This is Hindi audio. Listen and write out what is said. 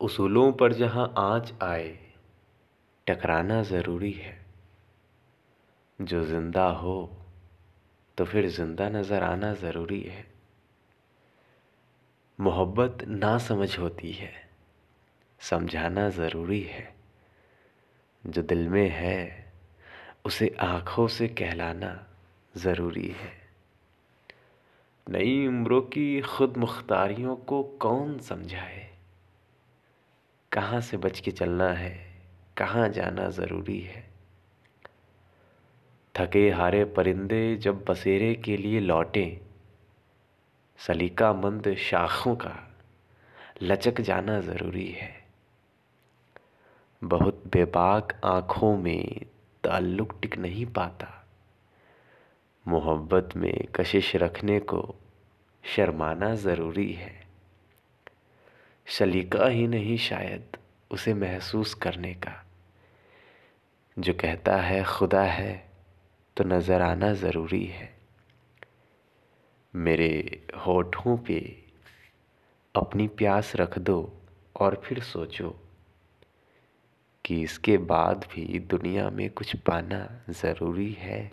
उसूलों पर जहाँ आँच आए, टकराना ज़रूरी है। जो ज़िंदा हो तो फिर ज़िंदा नज़र आना ज़रूरी है। मोहब्बत ना समझ होती है, समझाना ज़रूरी है। जो दिल में है, उसे आँखों से कहलाना ज़रूरी है। नई उम्रों की खुद मुख्तारियों को कौन समझाए? कहाँ से बच के चलना है, कहाँ जाना ज़रूरी है। थके हारे परिंदे जब बसेरे के लिए लौटें, सलीका मंद शाखों का लचक जाना ज़रूरी है। बहुत बेबाक आँखों में ताल्लुक टिक नहीं पाता। मोहब्बत में कशिश रखने को शर्माना ज़रूरी है। सलीका ही नहीं शायद उसे महसूस करने का। जो कहता है, खुदा है तो नज़र आना ज़रूरी है। मेरे होठों पे अपनी प्यास रख दो और फिर सोचो कि इसके बाद भी दुनिया में कुछ पाना ज़रूरी है।